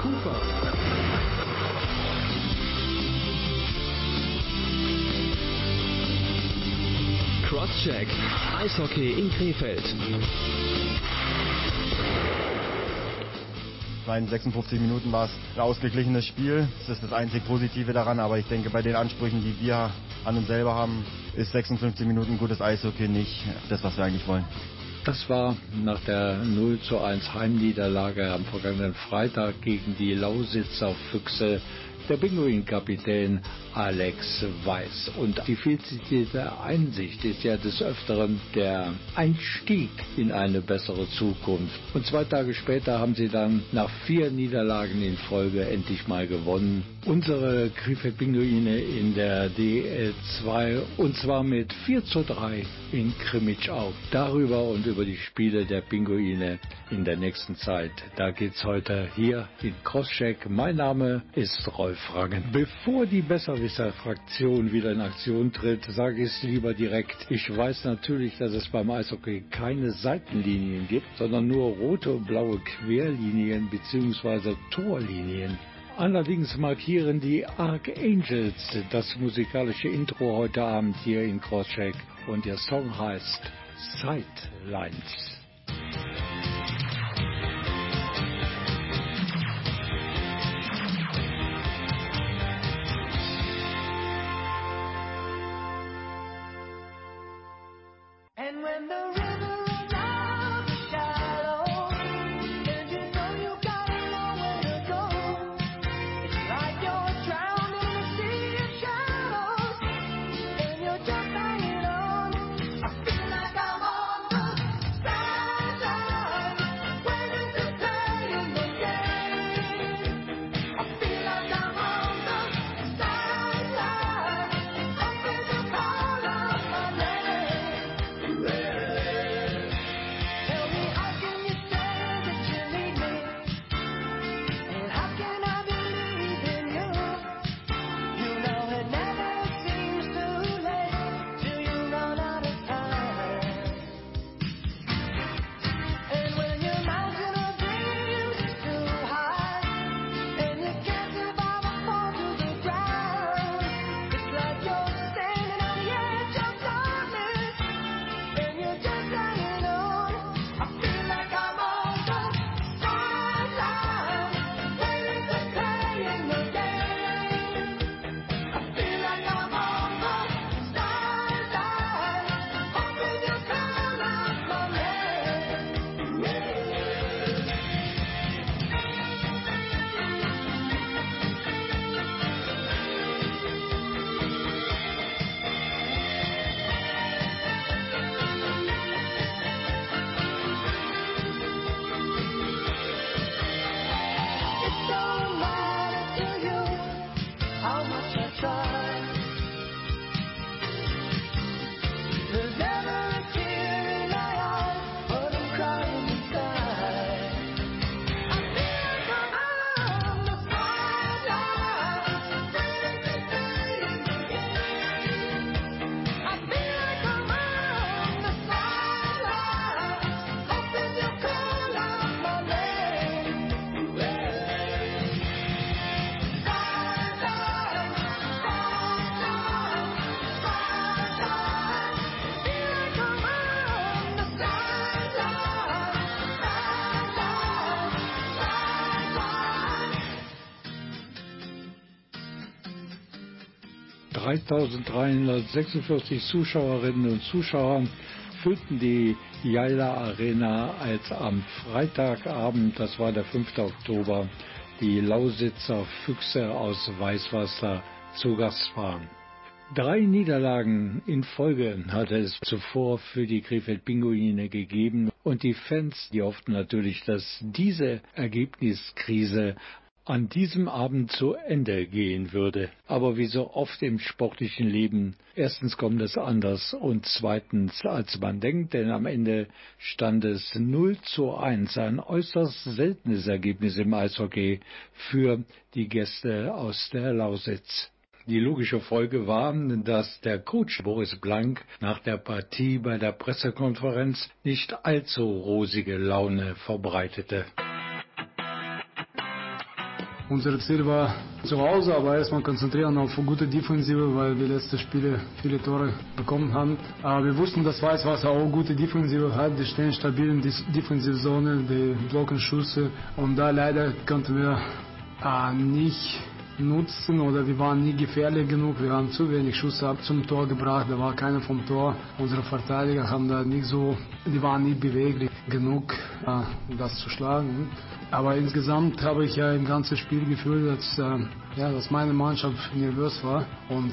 Kufa. Crosscheck. Eishockey in Krefeld. 56 Minuten war es ein ausgeglichenes Spiel. Das ist das einzig Positive daran, aber ich denke, bei den Ansprüchen, die wir an uns selber haben, ist 56 Minuten gutes Eishockey nicht das, was wir eigentlich wollen. Das war nach der 0 zu 1 Heimniederlage am vergangenen Freitag gegen die Lausitzer Füchse der Pinguin-Kapitän Alex Weiß. Und die vielzitierte Einsicht ist ja des Öfteren der Einstieg in eine bessere Zukunft. Und zwei Tage später haben sie dann nach vier Niederlagen in Folge endlich mal gewonnen. Unsere Krefeld-Pinguine in der DL2 und zwar mit 4 zu 3 in Krimitschau. Darüber und über die Spiele der Pinguine in der nächsten Zeit. Da geht's heute hier in Crosscheck. Mein Name ist Rolf Rangen. Bevor die Besserwisser-Fraktion wieder in Aktion tritt, sage ich es lieber direkt. Ich weiß natürlich, dass es beim Eishockey keine Seitenlinien gibt, sondern nur rote und blaue Querlinien bzw. Torlinien. Allerdings markieren die Archangels das musikalische Intro heute Abend hier in Crosscheck und der Song heißt Sidelines. – 3346 Zuschauerinnen und Zuschauer füllten die Jaila Arena, als am Freitagabend, das war der 5. Oktober, die Lausitzer Füchse aus Weißwasser zu Gast waren. Drei Niederlagen in Folge hatte es zuvor für die Krefeld-Pinguine gegeben und die Fans, die hofften natürlich, dass diese Ergebniskrise an diesem Abend zu Ende gehen würde. Aber wie so oft im sportlichen Leben, erstens kommt es anders und zweitens als man denkt, denn am Ende stand es 0 zu 1, ein äußerst seltenes Ergebnis im Eishockey für die Gäste aus der Lausitz. Die logische Folge war, dass der Coach Boris Blank nach der Partie bei der Pressekonferenz nicht allzu rosige Laune verbreitete. Unser Ziel war zu Hause, aber erstmal konzentrieren auf gute Defensive, weil wir letzte Spiele viele Tore bekommen haben. Aber wir wussten, dass Weißwasser auch gute Defensive hat. Die stehen stabil in der Defensivzone, die blocken Schüsse. Und da leider konnten wir äh, nicht nutzen oder wir waren nie gefährlich genug. Wir haben zu wenig Schüsse ab zum Tor gebracht. Da war keiner vom Tor. Unsere Verteidiger haben da nicht so, die waren nicht beweglich genug, äh, das zu schlagen. Aber insgesamt habe ich ja im ganzen Spiel gefühlt, dass, äh, ja, dass meine Mannschaft nervös war und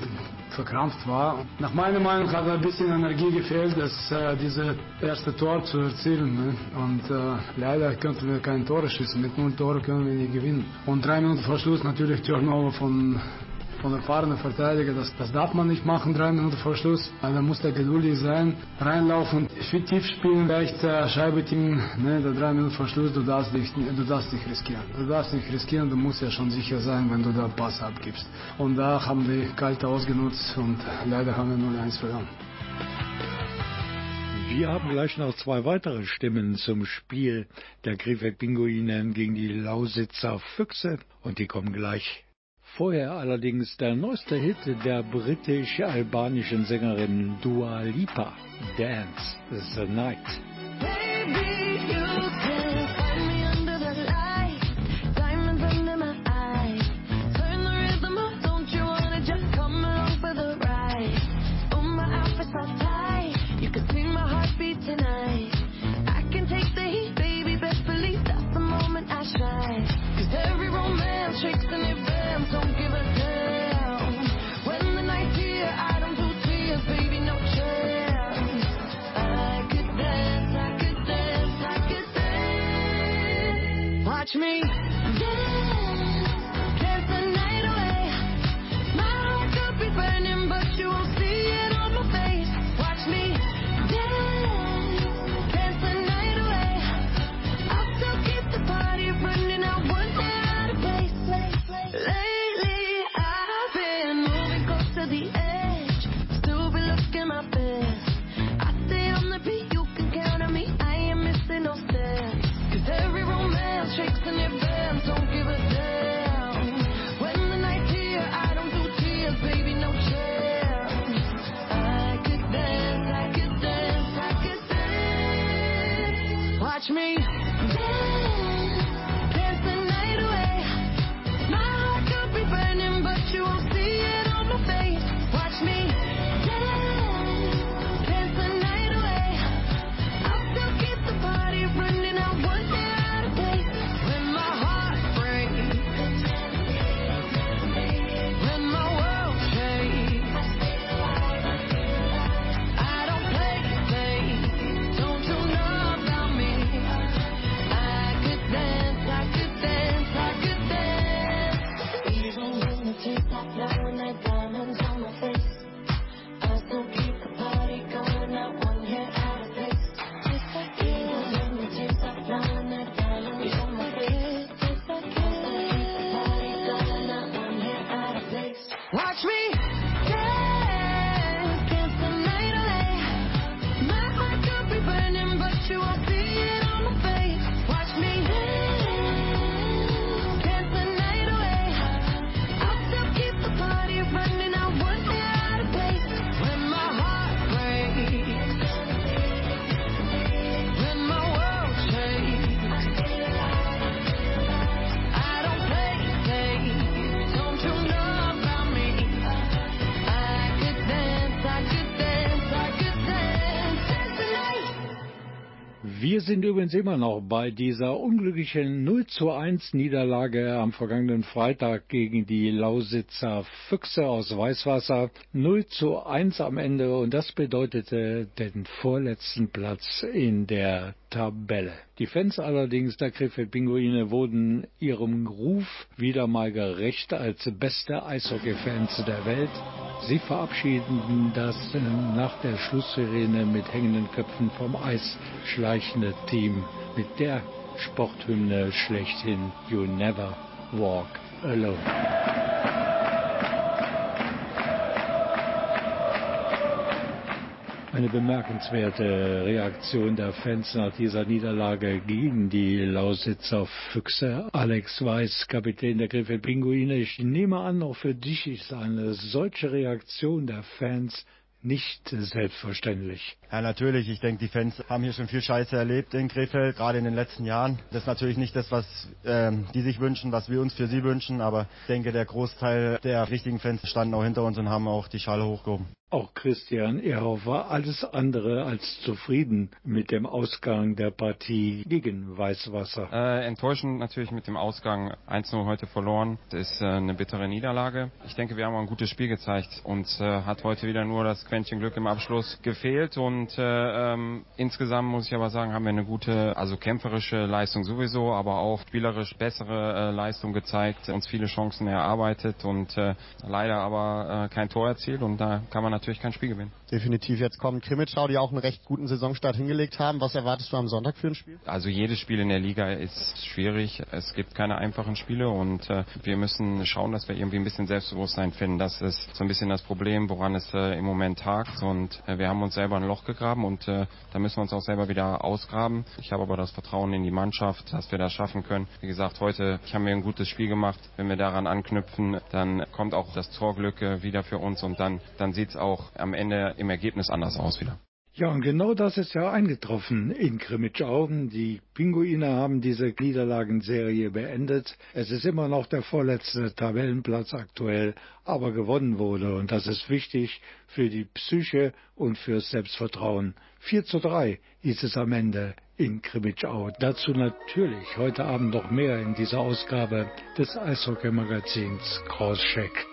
verkrampft war. Nach meiner Meinung hat ein bisschen Energie gefehlt, das äh, diese erste Tor zu erzielen. Ne? Und äh, leider konnten wir kein Tor schießen. Mit null Tore können wir nicht gewinnen. Und drei Minuten vor Schluss natürlich Turnover von von erfahrenen Verteidiger, das, das darf man nicht machen, drei Minuten vor Schluss. Also, da muss der geduldig sein, reinlaufen, tief spielen, leicht äh, Scheibe ne, da drei Minuten vor Schluss, du darfst, dich, du darfst nicht riskieren. Du darfst nicht riskieren, du musst ja schon sicher sein, wenn du da Pass abgibst. Und da haben die Kalte ausgenutzt und leider haben wir 0-1 verloren. Wir haben gleich noch zwei weitere Stimmen zum Spiel der Krefeld Pinguinen gegen die Lausitzer Füchse und die kommen gleich. Vorher allerdings der neueste Hit der britisch-albanischen Sängerin Dua Lipa, Dance the Night. Baby, sind übrigens immer noch bei dieser unglücklichen 0 zu 1 Niederlage am vergangenen Freitag gegen die Lausitzer Füchse aus Weißwasser. 0 zu 1 am Ende und das bedeutete den vorletzten Platz in der Tabelle. Die Fans allerdings der Krefeld Pinguine wurden ihrem Ruf wieder mal gerecht als beste Eishockey-Fans der Welt. Sie verabschiedeten das nach der Schlusssirene mit hängenden Köpfen vom Eis schleichende Team mit der Sporthymne schlechthin You Never Walk Alone. Eine bemerkenswerte Reaktion der Fans nach dieser Niederlage gegen die Lausitzer Füchse. Alex Weiß, Kapitän der Krefeld Pinguine. Ich nehme an, auch für dich ist eine solche Reaktion der Fans nicht selbstverständlich. Ja, natürlich. Ich denke, die Fans haben hier schon viel Scheiße erlebt in Krefeld, gerade in den letzten Jahren. Das ist natürlich nicht das, was ähm, die sich wünschen, was wir uns für sie wünschen, aber ich denke, der Großteil der richtigen Fans standen auch hinter uns und haben auch die Schale hochgehoben. Auch Christian Ehrhoff war alles andere als zufrieden mit dem Ausgang der Partie gegen Weißwasser. Äh, enttäuschend natürlich mit dem Ausgang 1-0 heute verloren. Das ist äh, eine bittere Niederlage. Ich denke, wir haben ein gutes Spiel gezeigt. Uns äh, hat heute wieder nur das Quäntchen Glück im Abschluss gefehlt und äh, ähm, insgesamt muss ich aber sagen, haben wir eine gute, also kämpferische Leistung sowieso, aber auch spielerisch bessere äh, Leistung gezeigt, uns viele Chancen erarbeitet und äh, leider aber kein Tor erzielt und da kann man natürlich natürlich kein Spiel gewinnen. Definitiv. Jetzt kommen Krimitschau, die auch einen recht guten Saisonstart hingelegt haben. Was erwartest du am Sonntag für ein Spiel? Also jedes Spiel in der Liga ist schwierig. Es gibt keine einfachen Spiele und äh, wir müssen schauen, dass wir irgendwie ein bisschen Selbstbewusstsein finden. Das ist so ein bisschen das Problem, woran es äh, im Moment hakt. Und äh, wir haben uns selber ein Loch gegraben und äh, da müssen wir uns auch selber wieder ausgraben. Ich habe aber das Vertrauen in die Mannschaft, dass wir das schaffen können. Wie gesagt, heute haben wir ein gutes Spiel gemacht. Wenn wir daran anknüpfen, dann kommt auch das Torglück äh, wieder für uns und dann, dann sieht es auch am Ende im Ergebnis anders aus wieder. Ja, und genau das ist ja eingetroffen in Krimitschau. Die Pinguine haben diese Niederlagenserie beendet. Es ist immer noch der vorletzte Tabellenplatz aktuell, aber gewonnen wurde. Und das ist wichtig für die Psyche und fürs Selbstvertrauen. 4 zu 3 hieß es am Ende in Krimitschau. Dazu natürlich heute Abend noch mehr in dieser Ausgabe des Eishockey-Magazins Crosscheck.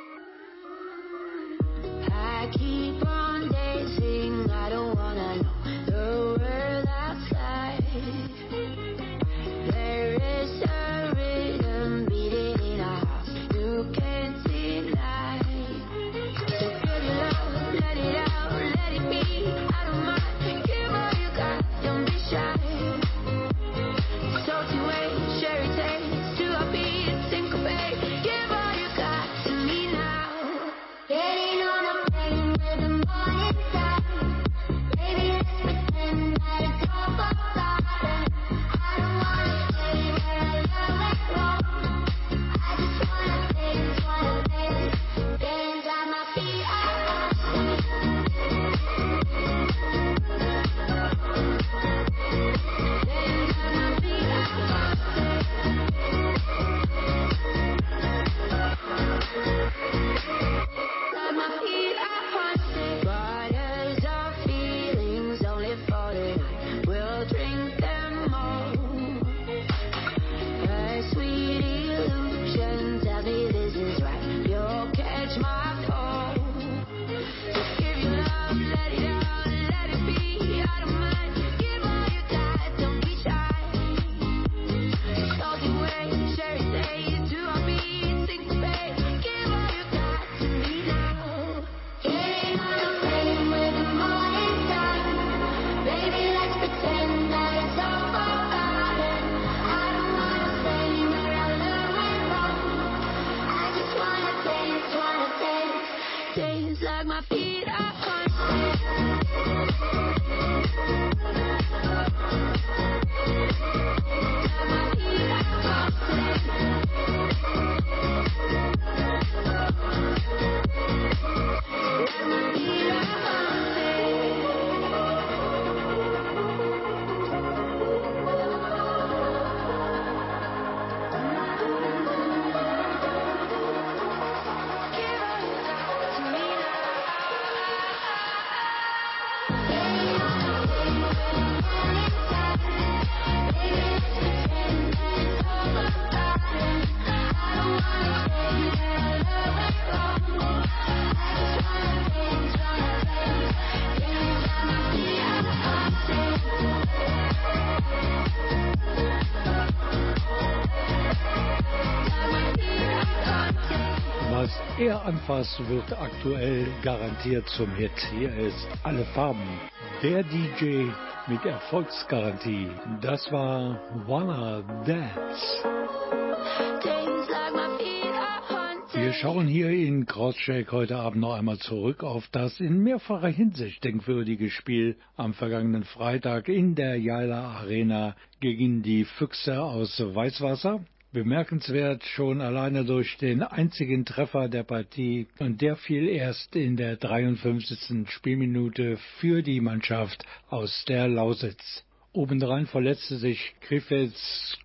Anfasst, wird aktuell garantiert zum Hit. Hier ist Alle Farben. Der DJ mit Erfolgsgarantie. Das war Wanna Dance. Wir schauen hier in Crosscheck heute Abend noch einmal zurück auf das in mehrfacher Hinsicht denkwürdige Spiel am vergangenen Freitag in der Jaila Arena gegen die Füchse aus Weißwasser. Bemerkenswert schon alleine durch den einzigen Treffer der Partie und der fiel erst in der 53. Spielminute für die Mannschaft aus der Lausitz. Obendrein verletzte sich Griffiths,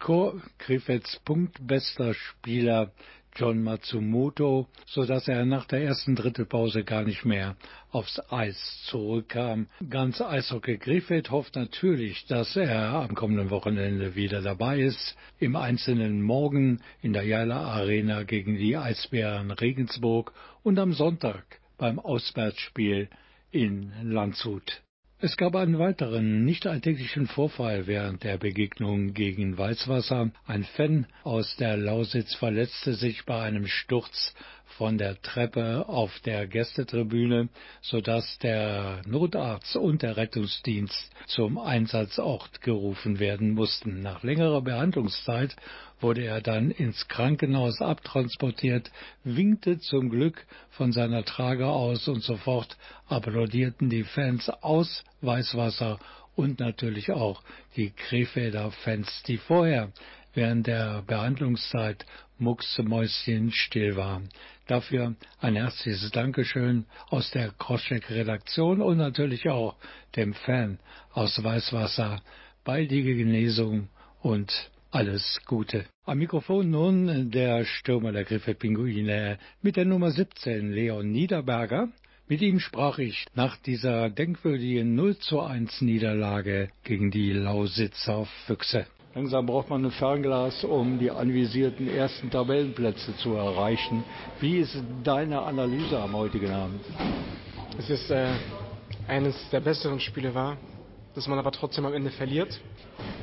Griffiths punktbester Spieler John Matsumoto, so dass er nach der ersten Drittelpause gar nicht mehr aufs Eis zurückkam. Ganz Eishockey Griffith hofft natürlich, dass er am kommenden Wochenende wieder dabei ist. Im Einzelnen morgen in der Jala Arena gegen die Eisbären Regensburg und am Sonntag beim Auswärtsspiel in Landshut. Es gab einen weiteren nicht alltäglichen Vorfall während der Begegnung gegen Weißwasser. Ein Fan aus der Lausitz verletzte sich bei einem Sturz von der Treppe auf der Gästetribüne, sodass der Notarzt und der Rettungsdienst zum Einsatzort gerufen werden mussten. Nach längerer Behandlungszeit wurde er dann ins Krankenhaus abtransportiert, winkte zum Glück von seiner Trage aus und sofort applaudierten die Fans aus Weißwasser und natürlich auch die Krefelder Fans, die vorher während der Behandlungszeit mucksmäuschen still waren. Dafür ein herzliches Dankeschön aus der Crosscheck-Redaktion und natürlich auch dem Fan aus Weißwasser. Baldige Genesung und alles Gute. Am Mikrofon nun der Stürmer der Griffe Pinguine mit der Nummer 17, Leon Niederberger. Mit ihm sprach ich nach dieser denkwürdigen 0 zu 1 Niederlage gegen die Lausitzer Füchse. Langsam braucht man ein Fernglas, um die anvisierten ersten Tabellenplätze zu erreichen. Wie ist deine Analyse am heutigen Abend? Es ist äh, eines der besseren Spiele war, dass man aber trotzdem am Ende verliert.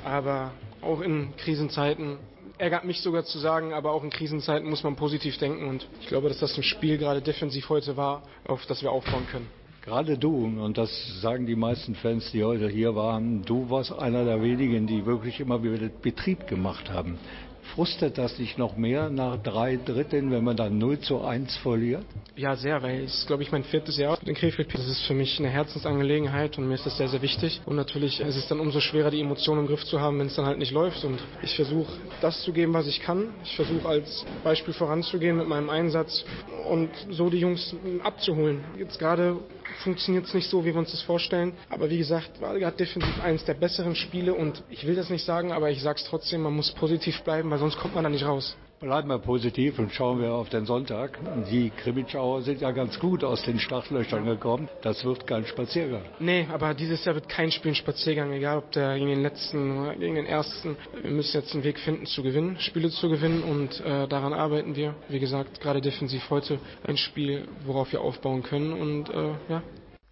Aber auch in Krisenzeiten ärgert mich sogar zu sagen, aber auch in Krisenzeiten muss man positiv denken und ich glaube, dass das ein Spiel gerade defensiv heute war, auf das wir aufbauen können. Gerade du, und das sagen die meisten Fans, die heute hier waren, du warst einer der wenigen, die wirklich immer wieder Betrieb gemacht haben. Frustet das nicht noch mehr nach drei Dritteln, wenn man dann 0 zu 1 verliert? Ja, sehr, weil es ist, glaube ich, mein viertes Jahr in Krefeld. Das ist für mich eine Herzensangelegenheit und mir ist das sehr, sehr wichtig. Und natürlich ist es dann umso schwerer, die Emotionen im Griff zu haben, wenn es dann halt nicht läuft. Und ich versuche, das zu geben, was ich kann. Ich versuche als Beispiel voranzugehen mit meinem Einsatz und so die Jungs abzuholen. Jetzt gerade funktioniert es nicht so, wie wir uns das vorstellen. Aber wie gesagt, war gerade defensiv eines der besseren Spiele und ich will das nicht sagen, aber ich sage es trotzdem, man muss positiv bleiben, weil sonst kommt man da nicht raus. Bleiben wir positiv und schauen wir auf den Sonntag. Die Krimitschauer sind ja ganz gut aus den Startlöchern gekommen. Das wird kein Spaziergang. Nee, aber dieses Jahr wird kein Spiel ein Spaziergang, egal ob der gegen den letzten oder gegen den ersten. Wir müssen jetzt einen Weg finden zu gewinnen, Spiele zu gewinnen und äh, daran arbeiten wir. Wie gesagt, gerade defensiv heute ein Spiel, worauf wir aufbauen können und äh, ja,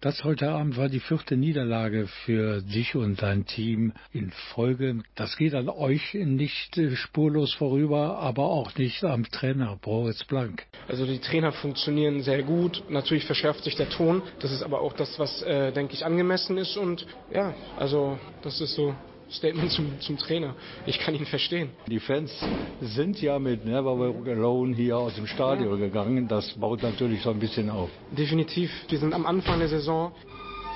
das heute Abend war die vierte Niederlage für dich und dein Team in Folge. Das geht an euch nicht spurlos vorüber, aber auch nicht am Trainer Boris Blank. Also die Trainer funktionieren sehr gut. Natürlich verschärft sich der Ton. Das ist aber auch das, was, äh, denke ich, angemessen ist. Und ja, also das ist so Statement zum, zum Trainer. Ich kann ihn verstehen. Die Fans sind ja mit Never Walk Alone hier aus dem Stadion ja. gegangen. Das baut natürlich so ein bisschen auf. Definitiv. Wir sind am Anfang der Saison.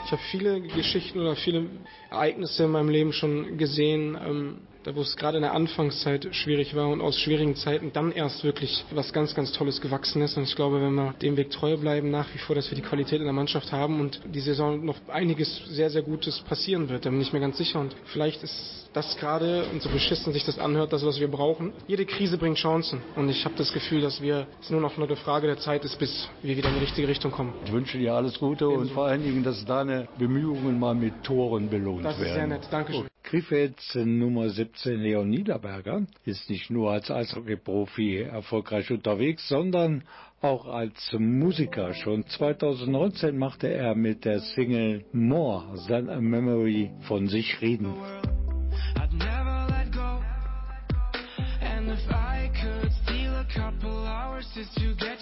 Ich habe viele Geschichten oder viele Ereignisse in meinem Leben schon gesehen. Ähm, da wo es gerade in der Anfangszeit schwierig war und aus schwierigen Zeiten dann erst wirklich was ganz, ganz Tolles gewachsen ist. Und ich glaube, wenn wir dem Weg treu bleiben, nach wie vor, dass wir die Qualität in der Mannschaft haben und die Saison noch einiges sehr, sehr Gutes passieren wird, da bin ich mir ganz sicher. Und vielleicht ist das gerade, und so beschissen sich das anhört, das, was wir brauchen. Jede Krise bringt Chancen. Und ich habe das Gefühl, dass wir es nur noch eine Frage der Zeit ist, bis wir wieder in die richtige Richtung kommen. Ich wünsche dir alles Gute Ebenso. und vor allen Dingen, dass deine Bemühungen mal mit Toren belohnt werden. Das ist sehr nett. Dankeschön. Krefeld Nummer 17 Leon Niederberger ist nicht nur als Eishockey-Profi erfolgreich unterwegs, sondern auch als Musiker. Schon 2019 machte er mit der Single More Than a Memory von sich reden. I'd never let go. And if I could steal a couple hours just to get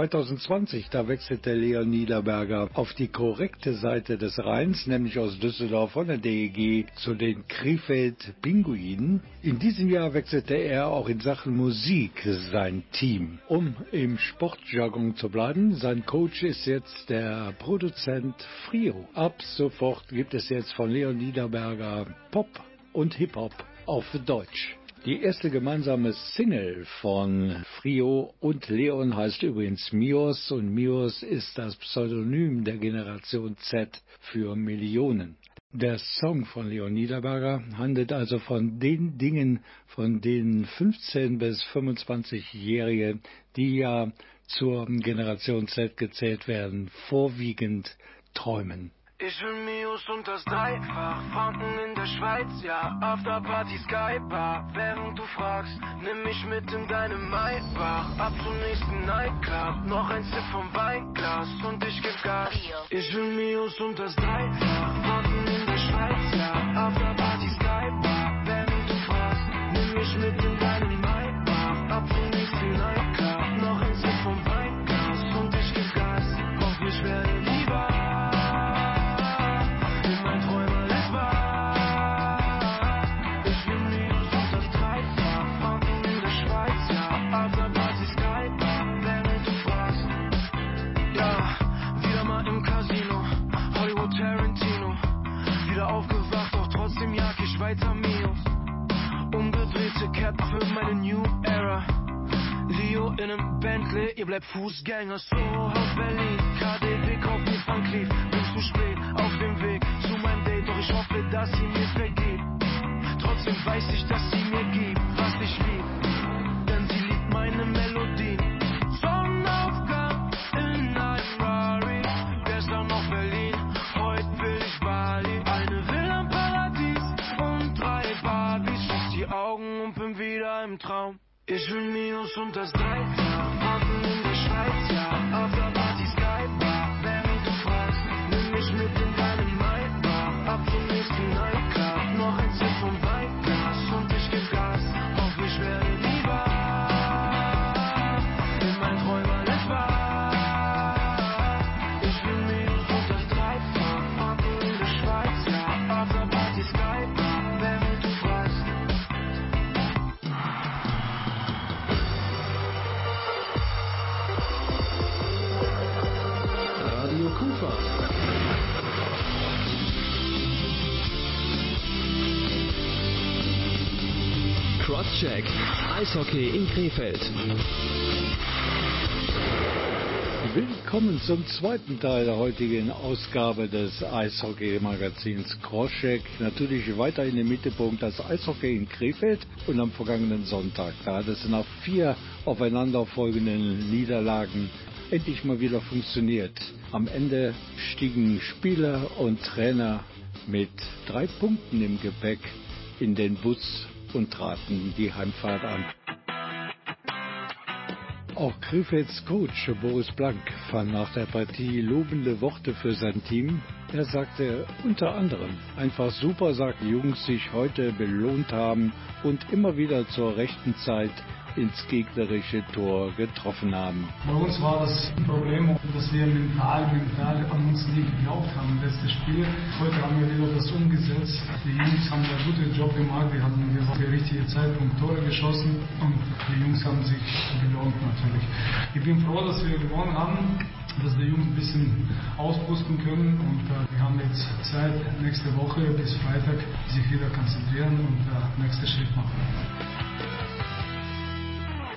2020, da wechselte Leon Niederberger auf die korrekte Seite des Rheins, nämlich aus Düsseldorf von der DEG zu den Krefeld Pinguinen. In diesem Jahr wechselte er auch in Sachen Musik sein Team. Um im Sportjargon zu bleiben, sein Coach ist jetzt der Produzent Frio. Ab sofort gibt es jetzt von Leon Niederberger Pop und Hip-Hop auf Deutsch. Die erste gemeinsame Single von Frio und Leon heißt übrigens Mios und Mios ist das Pseudonym der Generation Z für Millionen. Der Song von Leon Niederberger handelt also von den Dingen, von denen 15 bis 25-Jährige, die ja zur Generation Z gezählt werden, vorwiegend träumen. Ich will Mios und das Dreifach, Franken in der Schweiz, ja, Afterparty Skybar. Während du fragst, nimm mich mit in deinem Maybach, ab zum nächsten Nightclub, noch ein Sip vom Weinglas und ich geb Gas. Ich will Mios und das Dreifach, Franken in der Schweiz, ja, Afterparty Skybar. Während du fragst, nimm mich mit in Fußgänger, so aus Berlin. KDW kauft mir Van Cleef, bin zu spät Crosscheck. Eishockey in Krefeld. Willkommen zum zweiten Teil der heutigen Ausgabe des Eishockey-Magazins Crosscheck. Natürlich weiter in den Mittelpunkt das Eishockey in Krefeld und am vergangenen Sonntag. Da hat es nach vier aufeinanderfolgenden Niederlagen endlich mal wieder funktioniert. Am Ende stiegen Spieler und Trainer mit drei Punkten im Gepäck in den Bus und traten die Heimfahrt an. Auch Krefelds Coach Boris Blank fand nach der Partie lobende Worte für sein Team. Er sagte unter anderem, einfach super, sagt die Jungs sich heute belohnt haben und immer wieder zur rechten Zeit ins gegnerische Tor getroffen haben. Bei uns war das Problem, dass wir mental, mental an uns nie geglaubt haben, letztes Spiel. Heute haben wir wieder das umgesetzt. Die Jungs haben einen guten Job gemacht, die haben gesagt, der richtige Zeitpunkt Tore geschossen und die Jungs haben sich belohnt natürlich. Ich bin froh, dass wir gewonnen haben, dass die Jungs ein bisschen auspusten können und äh, wir haben jetzt Zeit, nächste Woche bis Freitag sich wieder konzentrieren und äh, nächsten Schritt machen.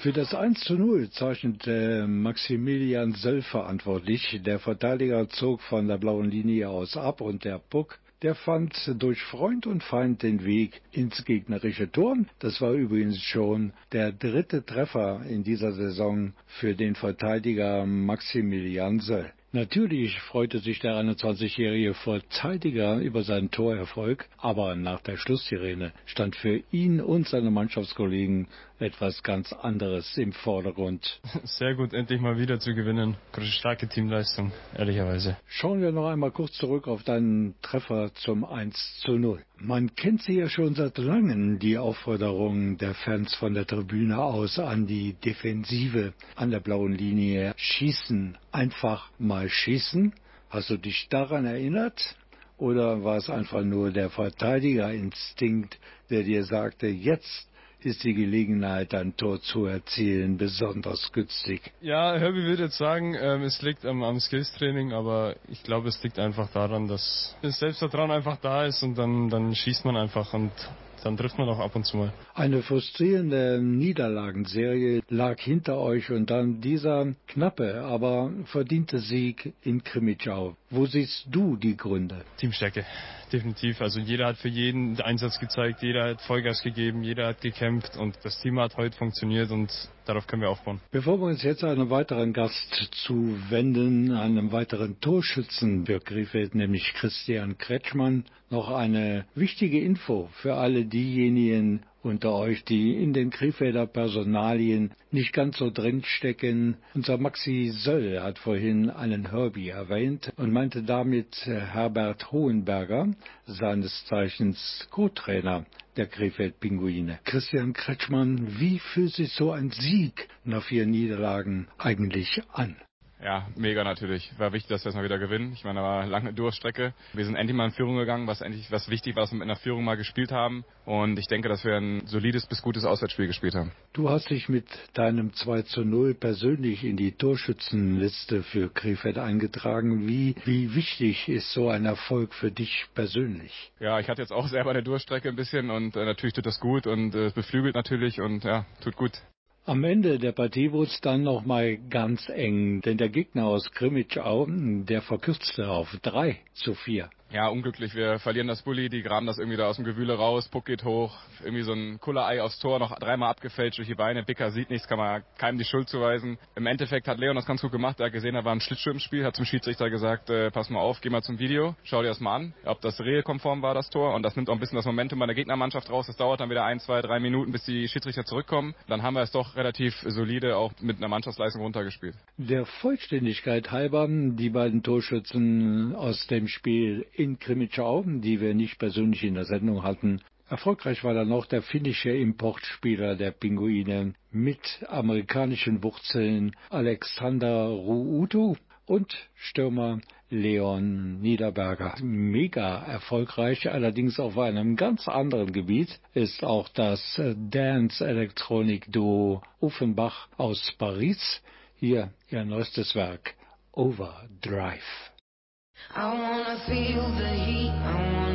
Für das 1 zu 0 zeichnete Maximilian Söll verantwortlich. Der Verteidiger zog von der blauen Linie aus ab und der Puck, der fand durch Freund und Feind den Weg ins gegnerische Tor. Das war übrigens schon der dritte Treffer in dieser Saison für den Verteidiger Maximilian Söll. Natürlich freute sich der 21-jährige Verteidiger über seinen Torerfolg, aber nach der Schlusssirene stand für ihn und seine Mannschaftskollegen etwas ganz anderes im Vordergrund. Sehr gut, endlich mal wieder zu gewinnen. Starke Teamleistung, ehrlicherweise. Schauen wir noch einmal kurz zurück auf deinen Treffer zum 1 zu 0. Man kennt sie ja schon seit langem, die Aufforderung der Fans von der Tribüne aus an die Defensive an der blauen Linie. Schießen, einfach mal schießen. Hast du dich daran erinnert? Oder war es einfach nur der Verteidigerinstinkt, der dir sagte, jetzt ist die Gelegenheit, ein Tor zu erzielen, besonders günstig. Ja, Herbie würde jetzt sagen, ähm, es liegt am, am Skills-Training, aber ich glaube, es liegt einfach daran, dass das Selbstvertrauen einfach da ist und dann, dann schießt man einfach und dann trifft man auch ab und zu mal. Eine frustrierende Niederlagenserie lag hinter euch und dann dieser knappe, aber verdiente Sieg in Krimitschau. Wo siehst du die Gründe? Teamstärke, definitiv. Also jeder hat für jeden Einsatz gezeigt, jeder hat Vollgas gegeben, jeder hat gekämpft und das Team hat heute funktioniert und darauf können wir aufbauen. Bevor wir uns jetzt einem weiteren Gast zuwenden, einem weiteren Torschützen für Krefeld, nämlich Christian Kretschmann, noch eine wichtige Info für alle diejenigen unter euch, die in den Krefelder Personalien nicht ganz so drinstecken. Unser Maxi Söll hat vorhin einen Herbie erwähnt und meinte damit Herbert Hohenberger, seines Zeichens Co-Trainer der Krefeld Pinguine. Christian Kretschmann, wie fühlt sich so ein Sieg nach vier Niederlagen eigentlich an? Ja, mega natürlich. War wichtig, dass wir es mal wieder gewinnen. Ich meine, da war lange Durststrecke. Wir sind endlich mal in Führung gegangen, was endlich was wichtig war, dass wir mit einer Führung mal gespielt haben. Und ich denke, dass wir ein solides bis gutes Auswärtsspiel gespielt haben. Du hast dich mit deinem 2 zu 0 persönlich in die Torschützenliste für Krefeld eingetragen. Wie, wie wichtig ist so ein Erfolg für dich persönlich? Ja, ich hatte jetzt auch selber eine Durststrecke ein bisschen und äh, natürlich tut das gut und äh, beflügelt natürlich und ja, tut gut. Am Ende der Partie wurde es dann noch mal ganz eng, denn der Gegner aus Krimitschau, der verkürzte auf 3 zu 4. Ja, unglücklich. Wir verlieren das Bulli, die graben das irgendwie da aus dem Gewühle raus, Puck geht hoch, irgendwie so ein Kullerei aufs Tor, noch dreimal abgefälscht durch die Beine. Bicker sieht nichts, kann man keinem die Schuld zuweisen. Im Endeffekt hat Leon das ganz gut gemacht. Er hat gesehen, da war ein Schlittschuh im Spiel, hat zum Schiedsrichter gesagt, äh, pass mal auf, geh mal zum Video, schau dir das mal an, ob das regelkonform war, das Tor. Und das nimmt auch ein bisschen das Momentum bei der Gegnermannschaft raus. Das dauert dann wieder ein, zwei, drei Minuten, bis die Schiedsrichter zurückkommen. Dann haben wir es doch relativ solide auch mit einer Mannschaftsleistung runtergespielt. Der Vollständigkeit halber, die beiden Torschützen aus dem Spiel in Krimitschau die wir nicht persönlich in der Sendung hatten. Erfolgreich war dann noch der finnische Importspieler der Pinguine mit amerikanischen Wurzeln Alexander Ruutu und Stürmer Leon Niederberger. Mega erfolgreich, allerdings auf einem ganz anderen Gebiet ist auch das Dance Elektronik Duo Offenbach aus Paris. Hier ihr neuestes Werk Overdrive. I wanna feel the heat,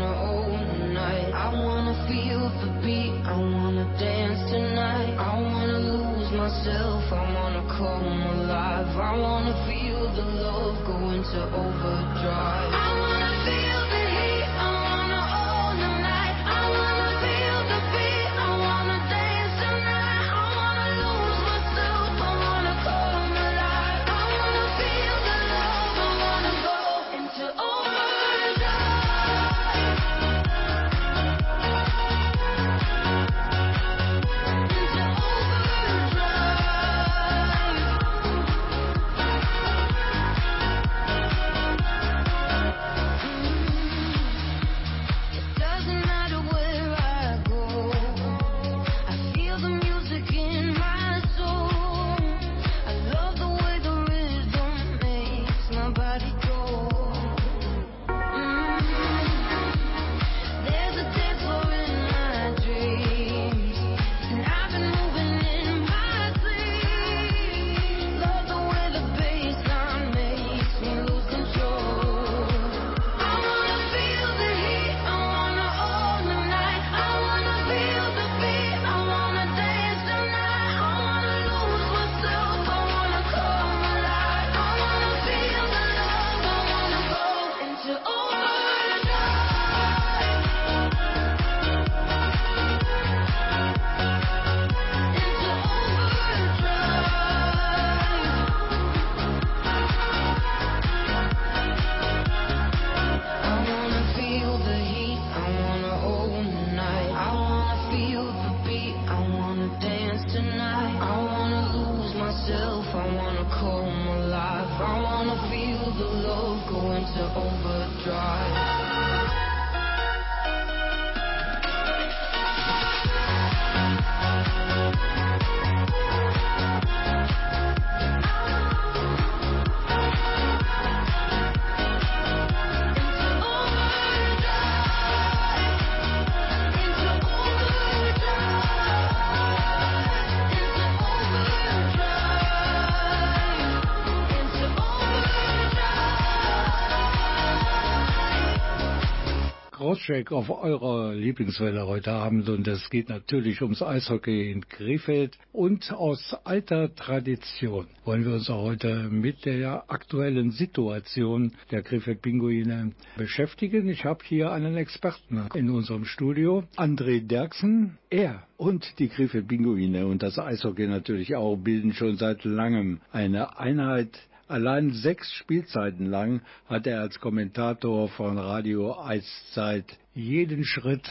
Crosscheck auf eurer Lieblingswelle heute Abend und es geht natürlich ums Eishockey in Krefeld und aus alter Tradition wollen wir uns auch heute mit der aktuellen Situation der Krefeld Pinguine beschäftigen. Ich habe hier einen Experten in unserem Studio, André Derksen. Er und die Krefeld Pinguine und das Eishockey natürlich auch bilden schon seit langem eine Einheit Allein sechs Spielzeiten lang hat er als Kommentator von Radio Eiszeit jeden Schritt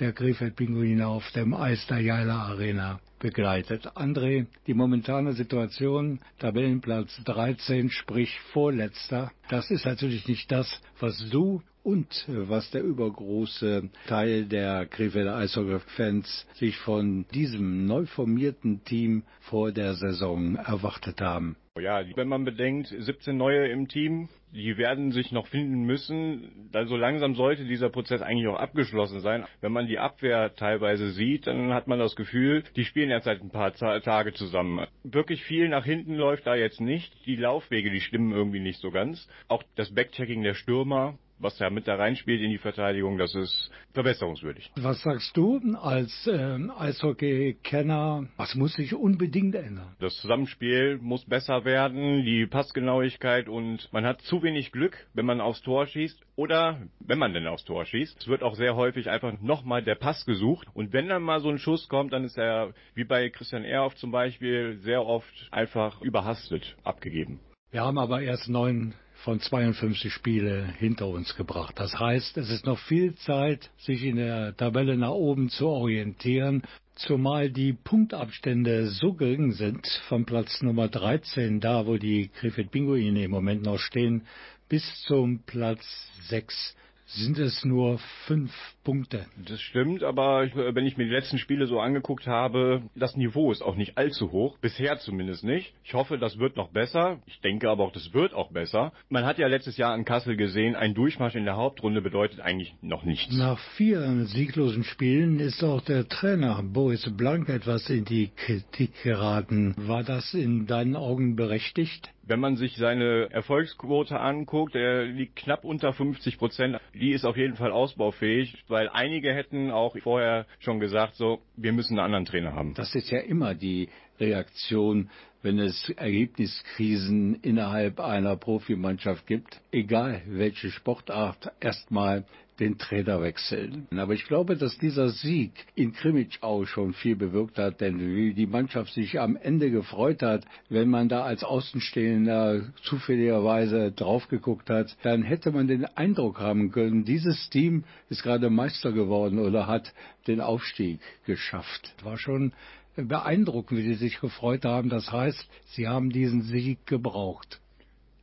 der Krefeld-Pinguine auf dem Eis der Jaila Arena begleitet. André, die momentane Situation, Tabellenplatz 13, sprich Vorletzter, das ist natürlich nicht das, was du und was der übergroße Teil der Krefelder Eishockey-Fans sich von diesem neu formierten Team vor der Saison erwartet haben. Ja, wenn man bedenkt, 17 neue im Team, die werden sich noch finden müssen. Also langsam sollte dieser Prozess eigentlich auch abgeschlossen sein. Wenn man die Abwehr teilweise sieht, dann hat man das Gefühl, die spielen jetzt seit ein paar Tage zusammen. Wirklich viel nach hinten läuft da jetzt nicht. Die Laufwege, die stimmen irgendwie nicht so ganz. Auch das Backchecking der Stürmer was ja mit da reinspielt in die Verteidigung, das ist verbesserungswürdig. Was sagst du als äh, Eishockey-Kenner? Was muss sich unbedingt ändern? Das Zusammenspiel muss besser werden, die Passgenauigkeit und man hat zu wenig Glück, wenn man aufs Tor schießt oder wenn man denn aufs Tor schießt. Es wird auch sehr häufig einfach nochmal der Pass gesucht und wenn dann mal so ein Schuss kommt, dann ist er wie bei Christian Ehrhoff zum Beispiel sehr oft einfach überhastet abgegeben. Wir haben aber erst neun von 52 Spiele hinter uns gebracht. Das heißt, es ist noch viel Zeit, sich in der Tabelle nach oben zu orientieren, zumal die Punktabstände so gering sind, von Platz Nummer 13, da wo die Krefeld Pinguine im Moment noch stehen, bis zum Platz 6 sind es nur fünf Punkte. Das stimmt, aber ich, wenn ich mir die letzten Spiele so angeguckt habe, das Niveau ist auch nicht allzu hoch. Bisher zumindest nicht. Ich hoffe, das wird noch besser. Ich denke aber auch, das wird auch besser. Man hat ja letztes Jahr in Kassel gesehen, ein Durchmarsch in der Hauptrunde bedeutet eigentlich noch nichts. Nach vier sieglosen Spielen ist auch der Trainer Boris Blank etwas in die Kritik geraten. War das in deinen Augen berechtigt? Wenn man sich seine Erfolgsquote anguckt, er liegt knapp unter 50 Prozent. Die ist auf jeden Fall ausbaufähig, weil einige hätten auch vorher schon gesagt, so, wir müssen einen anderen Trainer haben. Das ist ja immer die Reaktion, wenn es Ergebniskrisen innerhalb einer Profimannschaft gibt, egal welche Sportart, erstmal den Trainer wechseln. Aber ich glaube, dass dieser Sieg in Krimitschau schon viel bewirkt hat, denn wie die Mannschaft sich am Ende gefreut hat, wenn man da als Außenstehender zufälligerweise drauf geguckt hat, dann hätte man den Eindruck haben können, dieses Team ist gerade Meister geworden oder hat den Aufstieg geschafft. War schon beeindruckend, wie sie sich gefreut haben. Das heißt, sie haben diesen Sieg gebraucht.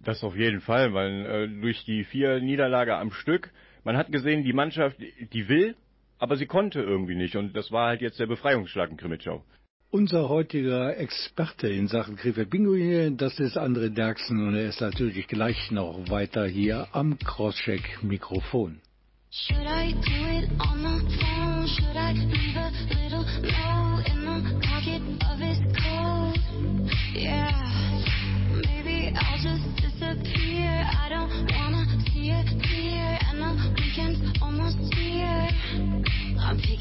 Das auf jeden Fall, weil äh, durch die vier Niederlage am Stück man hat gesehen, die Mannschaft, die will, aber sie konnte irgendwie nicht. Und das war halt jetzt der Befreiungsschlag in Krimitschau. Unser heutiger Experte in Sachen Krefeld Pinguine, das ist André Derksen und er ist natürlich gleich noch weiter hier am Crosscheck Mikrofon. Should I do it on the phone? Should I leave a little note in the pocket of his coat? Yeah,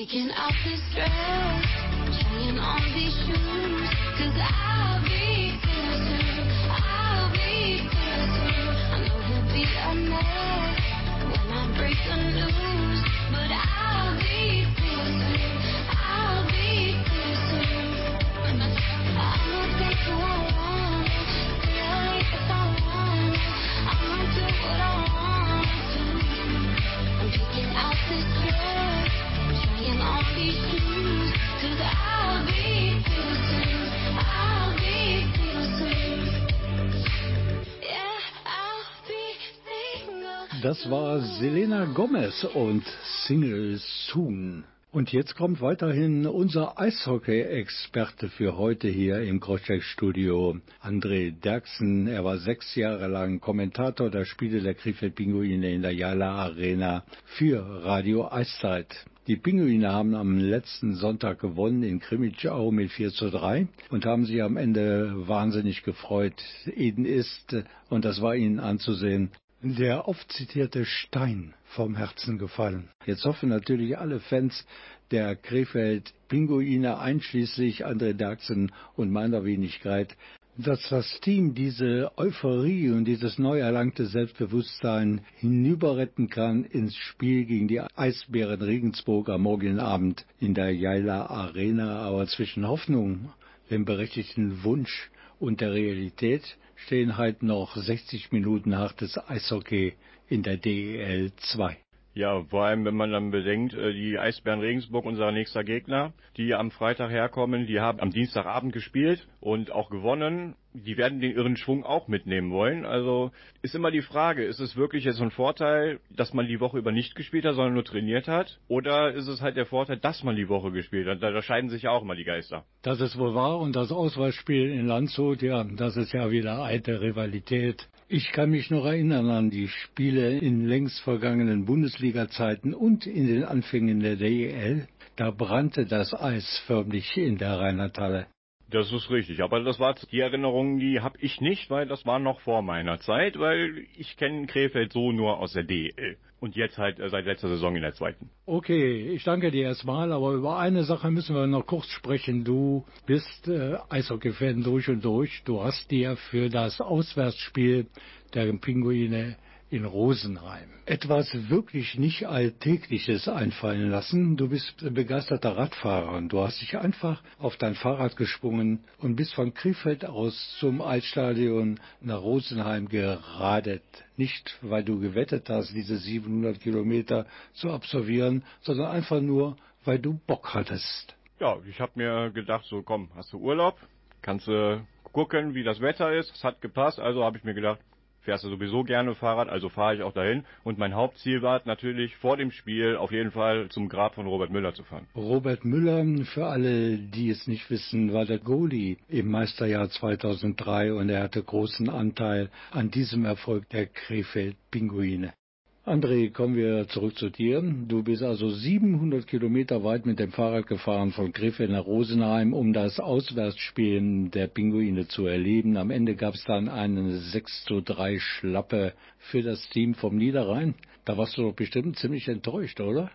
picking off this dress, trying on these shoes, Das war Selena Gomez und Single Soon. Und jetzt kommt weiterhin unser Eishockey-Experte für heute hier im Crosscheck-Studio, André Derksen. Er war sechs Jahre lang Kommentator der Spiele der Krefeld Pinguine in der Jala Arena für Radio Eiszeit. Die Pinguine haben am letzten Sonntag gewonnen in Krimitschau mit 4 zu 3 und haben sich am Ende wahnsinnig gefreut. Eden ist, und das war ihnen anzusehen, der oft zitierte Stein vom Herzen gefallen. Jetzt hoffen natürlich alle Fans der Krefeld Pinguine, einschließlich André Derksen und meiner Wenigkeit, dass das Team diese Euphorie und dieses neu erlangte Selbstbewusstsein hinüberretten kann ins Spiel gegen die Eisbären Regensburg am morgigen Abend in der Jaila Arena. Aber zwischen Hoffnung, dem berechtigten Wunsch und der Realität stehen halt noch 60 Minuten hartes Eishockey in der DEL 2. Ja, vor allem, wenn man dann bedenkt, äh, die Eisbären Regensburg, unser nächster Gegner, die am Freitag herkommen, die haben am Dienstagabend gespielt und auch gewonnen. Die werden den irren Schwung auch mitnehmen wollen. Also ist immer die Frage, ist es wirklich jetzt ein Vorteil, dass man die Woche über nicht gespielt hat, sondern nur trainiert hat? Oder ist es halt der Vorteil, dass man die Woche gespielt hat? Da scheiden sich ja auch immer die Geister. Das ist wohl wahr und das Auswahlspiel in Landshut, ja, das ist ja wieder alte Rivalität. Ich kann mich noch erinnern an die Spiele in längst vergangenen Bundesliga-Zeiten und in den Anfängen der DEL. Da brannte das Eis förmlich in der Rheinlandhalle. Das ist richtig, aber das war die Erinnerung, die habe ich nicht, weil das war noch vor meiner Zeit, weil ich kenne Krefeld so nur aus der DEL und jetzt halt äh, seit letzter Saison in der zweiten. Okay, ich danke dir erstmal, aber über eine Sache müssen wir noch kurz sprechen. Du bist äh, Eishockey-Fan durch und durch. Du hast dir für das Auswärtsspiel der Pinguine in Rosenheim. Etwas wirklich nicht Alltägliches einfallen lassen. Du bist begeisterter Radfahrer und du hast dich einfach auf dein Fahrrad geschwungen und bist von Krefeld aus zum Altstadion nach Rosenheim geradet. Nicht, weil du gewettet hast, diese 700 Kilometer zu absolvieren, sondern einfach nur, weil du Bock hattest. Ja, ich habe mir gedacht, so komm, hast du Urlaub, kannst du gucken, wie das Wetter ist. Es hat gepasst, also habe ich mir gedacht, fährst du sowieso gerne Fahrrad, also fahre ich auch dahin. Und mein Hauptziel war natürlich vor dem Spiel auf jeden Fall zum Grab von Robert Müller zu fahren. Robert Müller, für alle, die es nicht wissen, war der Goalie im Meisterjahr 2003 und er hatte großen Anteil an diesem Erfolg der Krefeld Pinguine. André, kommen wir zurück zu dir. Du bist also 700 Kilometer weit mit dem Fahrrad gefahren von Krefeld nach Rosenheim, um das Auswärtsspiel der Pinguine zu erleben. Am Ende gab es dann eine 6 zu 3 Schlappe für das Team vom Niederrhein. Da warst du doch bestimmt ziemlich enttäuscht, oder?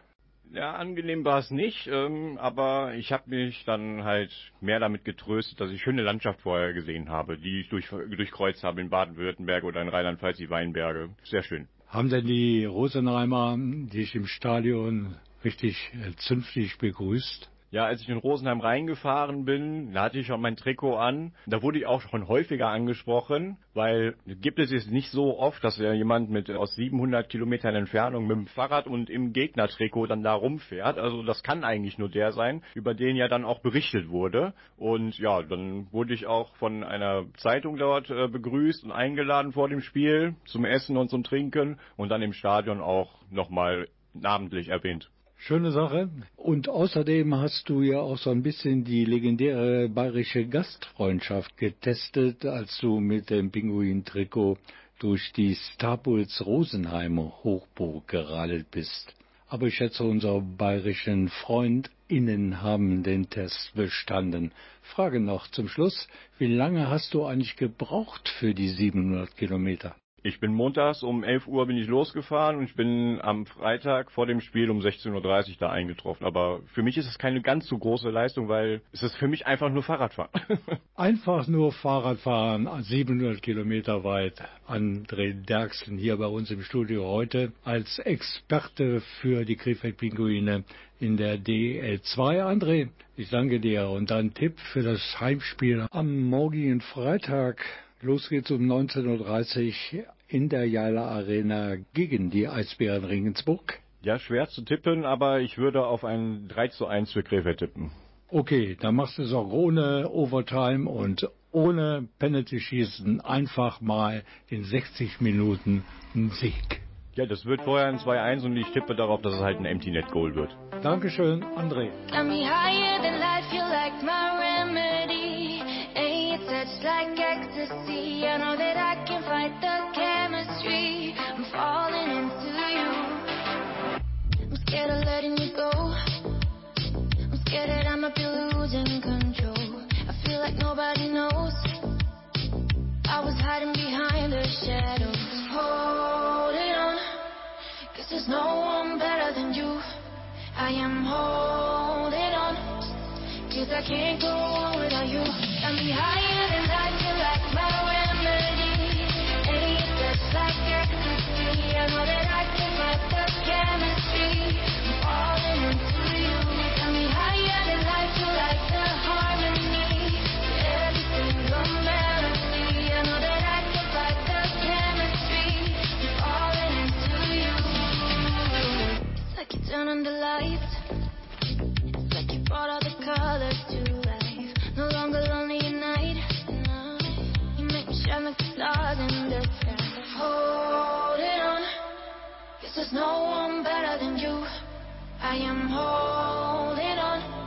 Ja, angenehm war es nicht, ähm, aber ich habe mich dann halt mehr damit getröstet, dass ich schöne Landschaft vorher gesehen habe, die ich durch, durchkreuzt habe in Baden-Württemberg oder in Rheinland-Pfalz, die Weinberge. Sehr schön. Haben denn die Rosenheimer dich im Stadion richtig äh, zünftig begrüßt? Ja, als ich in Rosenheim reingefahren bin, da hatte ich schon mein Trikot an. Da wurde ich auch schon häufiger angesprochen, weil gibt es jetzt nicht so oft, dass ja jemand mit aus 700 Kilometern Entfernung mit dem Fahrrad und im Gegnertrikot dann da rumfährt. Also das kann eigentlich nur der sein, über den ja dann auch berichtet wurde. Und ja, dann wurde ich auch von einer Zeitung dort äh, begrüßt und eingeladen vor dem Spiel zum Essen und zum Trinken und dann im Stadion auch nochmal namentlich erwähnt. Schöne Sache. Und außerdem hast du ja auch so ein bisschen die legendäre bayerische Gastfreundschaft getestet, als du mit dem Pinguin-Trikot durch die Starpuls Rosenheimer Hochburg geradelt bist. Aber ich schätze, unsere bayerischen FreundInnen haben den Test bestanden. Frage noch zum Schluss, wie lange hast du eigentlich gebraucht für die 700 Kilometer? Ich bin montags um 11 Uhr bin ich losgefahren und ich bin am Freitag vor dem Spiel um 16.30 Uhr da eingetroffen. Aber für mich ist es keine ganz so große Leistung, weil es ist für mich einfach nur Fahrradfahren. einfach nur Fahrradfahren, 700 Kilometer weit. André Derksen hier bei uns im Studio heute als Experte für die Krefeld-Pinguine in der DL2. André, ich danke dir. Und dann Tipp für das Heimspiel am morgigen Freitag. Los geht's um 19.30 Uhr in der Jala Arena gegen die Eisbären Regensburg. Ja, schwer zu tippen, aber ich würde auf ein 3 zu 1 für Krefeld tippen. Okay, dann machst du es auch ohne Overtime und ohne Penalty-Schießen einfach mal in 60 Minuten einen Sieg. Ja, das wird vorher ein 2-1 und ich tippe darauf, dass es halt ein Empty Net Goal wird. Dankeschön, André. like might losing control. I feel like nobody knows. I was hiding behind the shadows. Holding on. Cause there's no one better than you. I am holding on. Cause I can't go on without you. Got me higher than I there's no one better than you. I am holding on.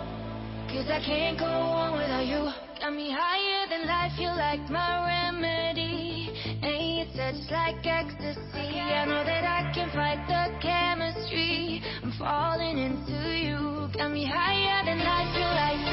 Cause I can't go on without you. Got me higher than life. You like my remedy. And you touch like ecstasy. I know that I can fight the chemistry. I'm falling into you. Got me higher than life. You like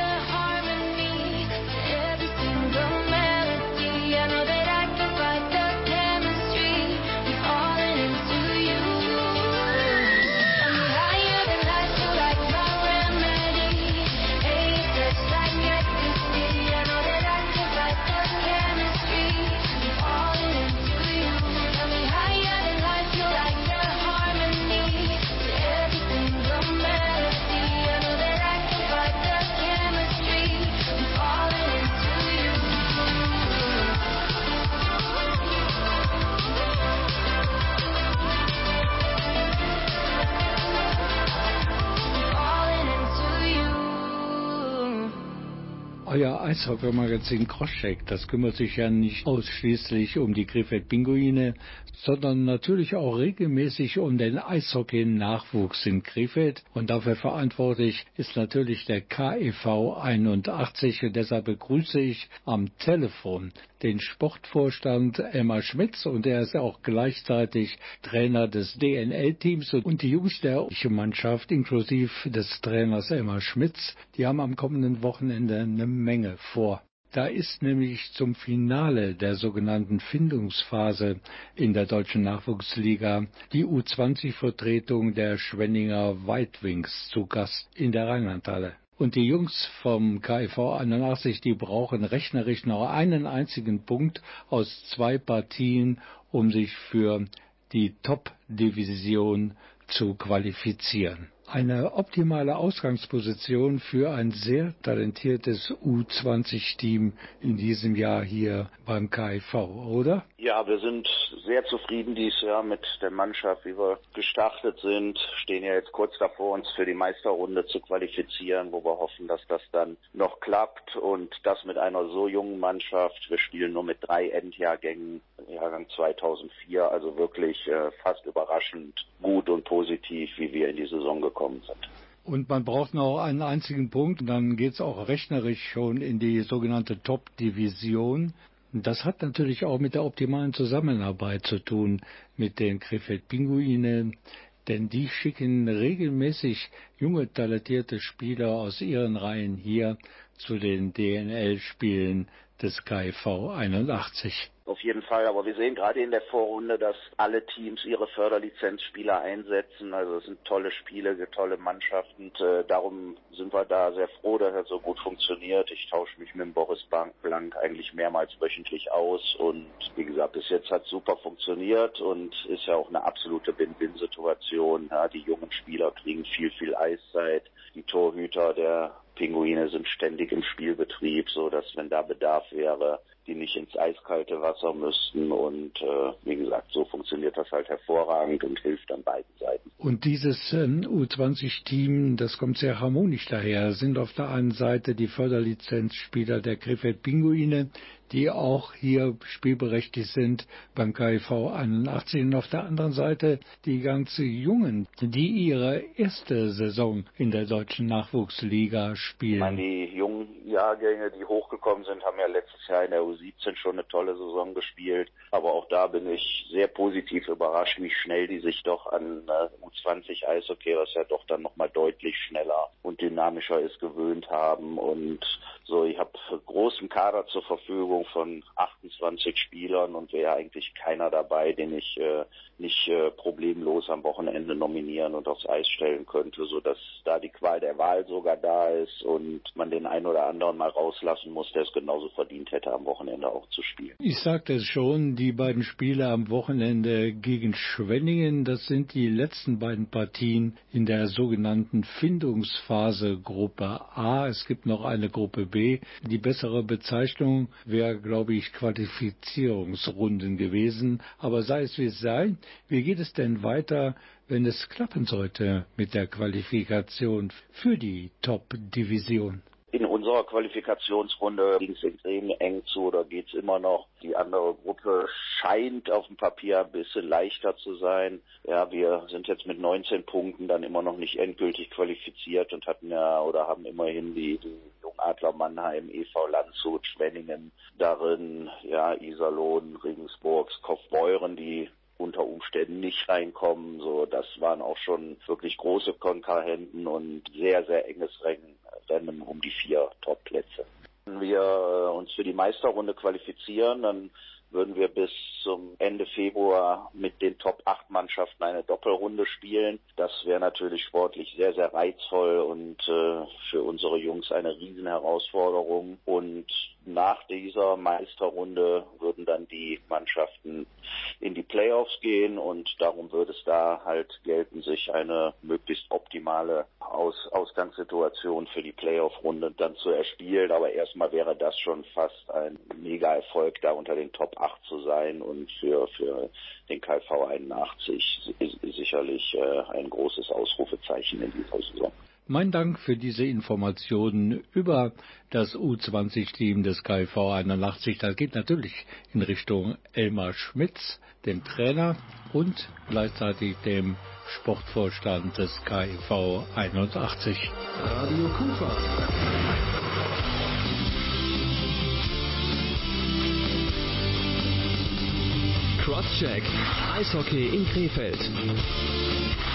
Euer Eishockey-Magazin Crosscheck, das kümmert sich ja nicht ausschließlich um die Krefeld-Pinguine, sondern natürlich auch regelmäßig um den Eishockey-Nachwuchs in Krefeld. Und dafür verantwortlich ist natürlich der KEV 81. Und deshalb begrüße ich am Telefon den Sportvorstand Emma Schmitz und er ist auch gleichzeitig Trainer des DNL-Teams und die Jungs der Mannschaft inklusive des Trainers Emma Schmitz, die haben am kommenden Wochenende eine Menge vor. Da ist nämlich zum Finale der sogenannten Findungsphase in der deutschen Nachwuchsliga die U20-Vertretung der Schwenninger White Wings zu Gast in der Rheinlandhalle. Und die Jungs vom KIV 81, die brauchen rechnerisch noch einen einzigen Punkt aus zwei Partien, um sich für die Top-Division zu qualifizieren. Eine optimale Ausgangsposition für ein sehr talentiertes U20-Team in diesem Jahr hier beim KIV, oder? Ja, wir sind sehr zufrieden dieses Jahr mit der Mannschaft, wie wir gestartet sind. Stehen ja jetzt kurz davor, uns für die Meisterrunde zu qualifizieren, wo wir hoffen, dass das dann noch klappt und das mit einer so jungen Mannschaft. Wir spielen nur mit drei Endjahrgängen, Jahrgang 2004, also wirklich äh, fast überraschend gut und positiv, wie wir in die Saison gekommen sind. Und man braucht noch einen einzigen Punkt, dann geht es auch rechnerisch schon in die sogenannte Top-Division. Das hat natürlich auch mit der optimalen Zusammenarbeit zu tun mit den Krefeld-Pinguinen, denn die schicken regelmäßig junge, talentierte Spieler aus ihren Reihen hier zu den DNL-Spielen des KIV 81. Auf jeden Fall, aber wir sehen gerade in der Vorrunde, dass alle Teams ihre Förderlizenzspieler einsetzen. Also es sind tolle Spiele, tolle Mannschaften. Und, äh, darum sind wir da sehr froh, dass das so gut funktioniert. Ich tausche mich mit dem Boris Blank eigentlich mehrmals wöchentlich aus und wie gesagt, bis jetzt hat super funktioniert und ist ja auch eine absolute Win-Win-Situation. Ja, die jungen Spieler kriegen viel, viel Eiszeit. Die Torhüter der Pinguine sind ständig im Spielbetrieb, so dass wenn da Bedarf wäre, die nicht ins eiskalte Wasser müssten. Und äh, wie gesagt, so funktioniert das halt hervorragend und hilft an beiden Seiten. Und dieses ähm, U20-Team, das kommt sehr harmonisch daher, sind auf der einen Seite die Förderlizenzspieler der Krefeld Pinguine, die auch hier spielberechtigt sind beim KIV 81 und auf der anderen Seite die ganz Jungen, die ihre erste Saison in der deutschen Nachwuchsliga spielen. Ich meine, die jungen Jahrgänge, die hochgekommen sind, haben ja letztes Jahr in der U17 schon eine tolle Saison gespielt. Aber auch da bin ich sehr positiv überrascht, wie schnell die sich doch an äh, U20 Eishockey, was ja doch dann nochmal deutlich schneller und dynamischer ist, gewöhnt haben. Und so, ich habe großen Kader zur Verfügung von 28 Spielern und wäre eigentlich keiner dabei, den ich äh, nicht äh, problemlos am Wochenende nominieren und aufs Eis stellen könnte, so dass da die Qual der Wahl sogar da ist und man den einen oder anderen mal rauslassen muss, der es genauso verdient hätte, am Wochenende auch zu spielen. Ich sagte es schon, die beiden Spiele am Wochenende gegen Schwenningen, das sind die letzten beiden Partien in der sogenannten Findungsphase Gruppe A. Es gibt noch eine Gruppe B. Die bessere Bezeichnung wäre, glaube ich, Qualifizierungsrunden gewesen. Aber sei es wie es sei, wie geht es denn weiter, wenn es klappen sollte mit der Qualifikation für die Top-Division? In unserer Qualifikationsrunde ging es extrem eng zu oder geht es immer noch. Die andere Gruppe scheint auf dem Papier ein bisschen leichter zu sein. Ja, wir sind jetzt mit 19 Punkten dann immer noch nicht endgültig qualifiziert und hatten ja oder haben immerhin die, die Adler Mannheim, EV Landshut, Schwenningen darin, ja, Iserlohn, Regensburg, Kaufbeuren, die unter Umständen nicht reinkommen. So, das waren auch schon wirklich große Konkurrenten und sehr, sehr enges Rennen, Rennen um die vier Top-Plätze. Wenn wir uns für die Meisterrunde qualifizieren, dann würden wir bis zum Ende Februar mit den Top 8 Mannschaften eine Doppelrunde spielen. Das wäre natürlich sportlich sehr, sehr reizvoll und äh, für unsere Jungs eine Riesenherausforderung. Und nach dieser Meisterrunde würden dann die Mannschaften in die Playoffs gehen und darum würde es da halt gelten, sich eine möglichst optimale Aus Ausgangssituation für die Playoff-Runde dann zu erspielen. Aber erstmal wäre das schon fast ein Mega-Erfolg, da unter den Top 8 zu sein und für, für den KV 81 sicherlich äh, ein großes Ausrufezeichen in dieser Saison. Mein Dank für diese Informationen über das U20-Team des KIV 81. Das geht natürlich in Richtung Elmar Schmitz, dem Trainer und gleichzeitig dem Sportvorstand des KIV 81. Radio Kufa. Crosscheck. Eishockey in Krefeld.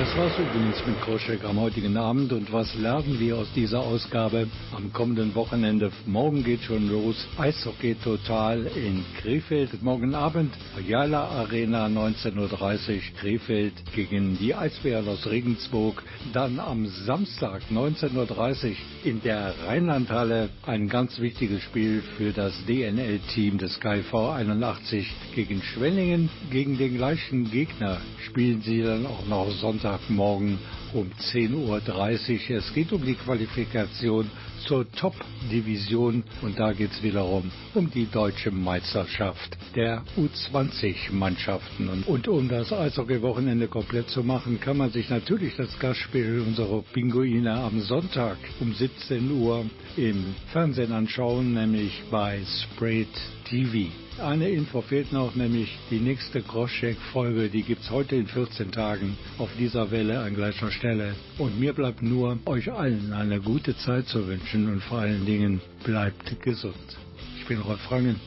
Das war's übrigens mit Kroschek am heutigen Abend. Und was lernen wir aus dieser Ausgabe am kommenden Wochenende? Morgen geht schon los. Eishockey total in Krefeld. Morgen Abend Ayala Arena 19.30 Uhr Krefeld gegen die Eisbären aus Regensburg. Dann am Samstag 19.30 Uhr in der Rheinlandhalle ein ganz wichtiges Spiel für das DNL-Team des KV 81 gegen Schwenningen. Gegen den gleichen Gegner spielen sie dann auch noch Sonntag Sonntagmorgen um 10.30 Uhr. Es geht um die Qualifikation zur Top-Division und da geht es wiederum um die deutsche Meisterschaft der U20-Mannschaften. Und, und um das Eishockey-Wochenende komplett zu machen, kann man sich natürlich das Gastspiel unserer Pinguine am Sonntag um 17 Uhr im Fernsehen anschauen, nämlich bei Sprayed TV. Eine Info fehlt noch, nämlich die nächste Crosscheck-Folge, die gibt's heute in 14 Tagen auf dieser Welle an gleicher Stelle. Und mir bleibt nur, euch allen eine gute Zeit zu wünschen und vor allen Dingen bleibt gesund. Ich bin Rolf Frangen.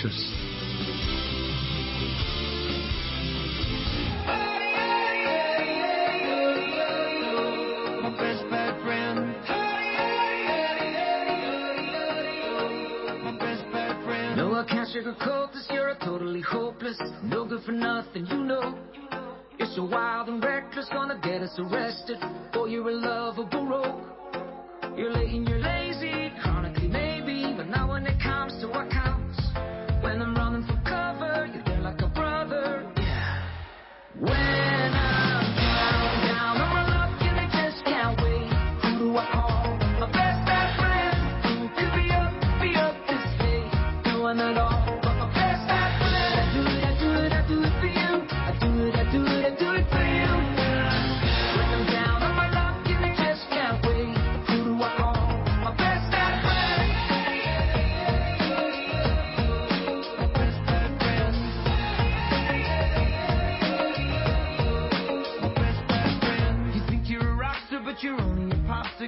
Tschüss. you're a totally hopeless, no good for nothing, you know. You're so wild and reckless, gonna get us arrested. Boy, you're a lovable rogue. You're late in your life.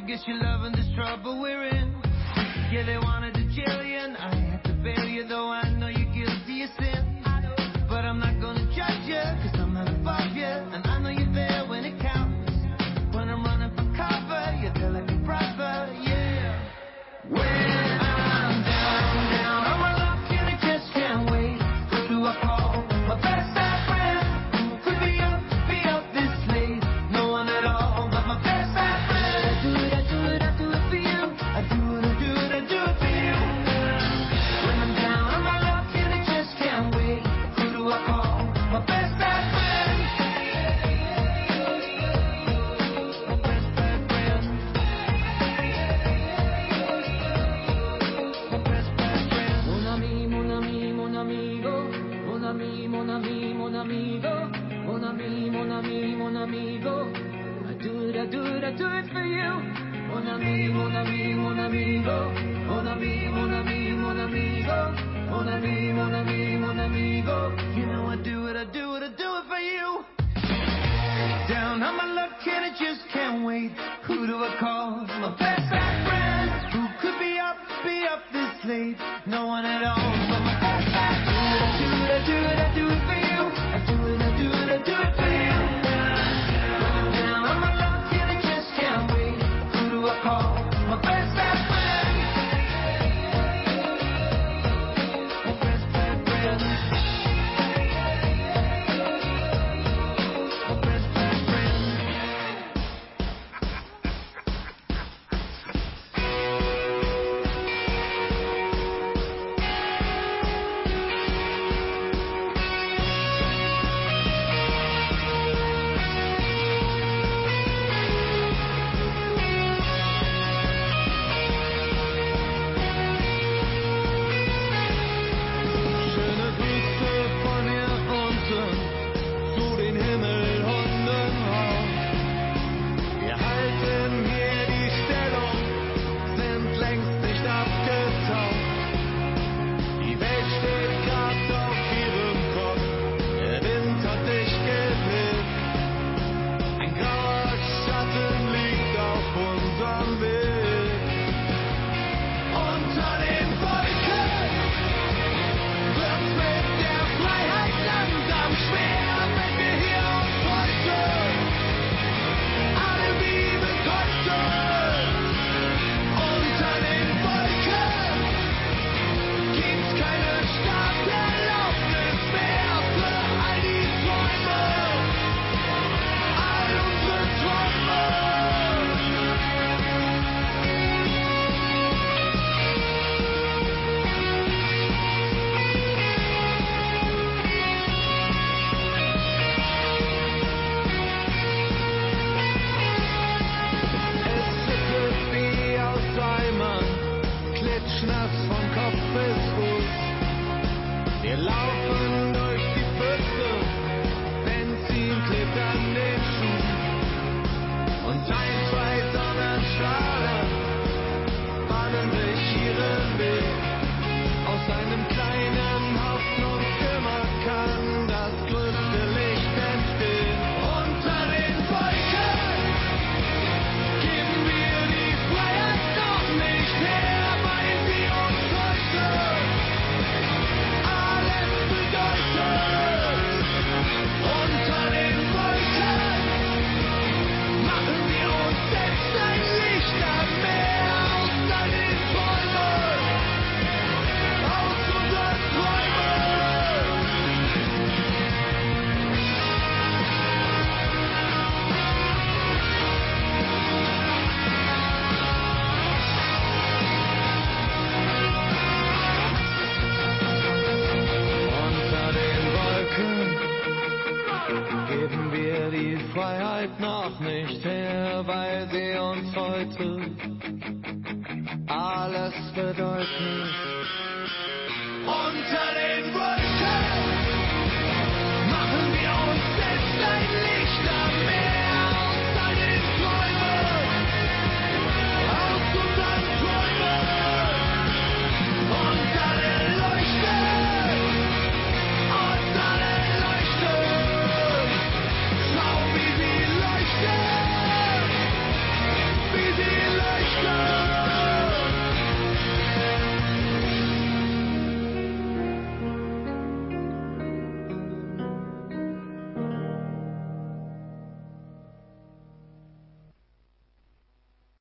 guess you're loving this trouble we're in. Yeah, they wanted to.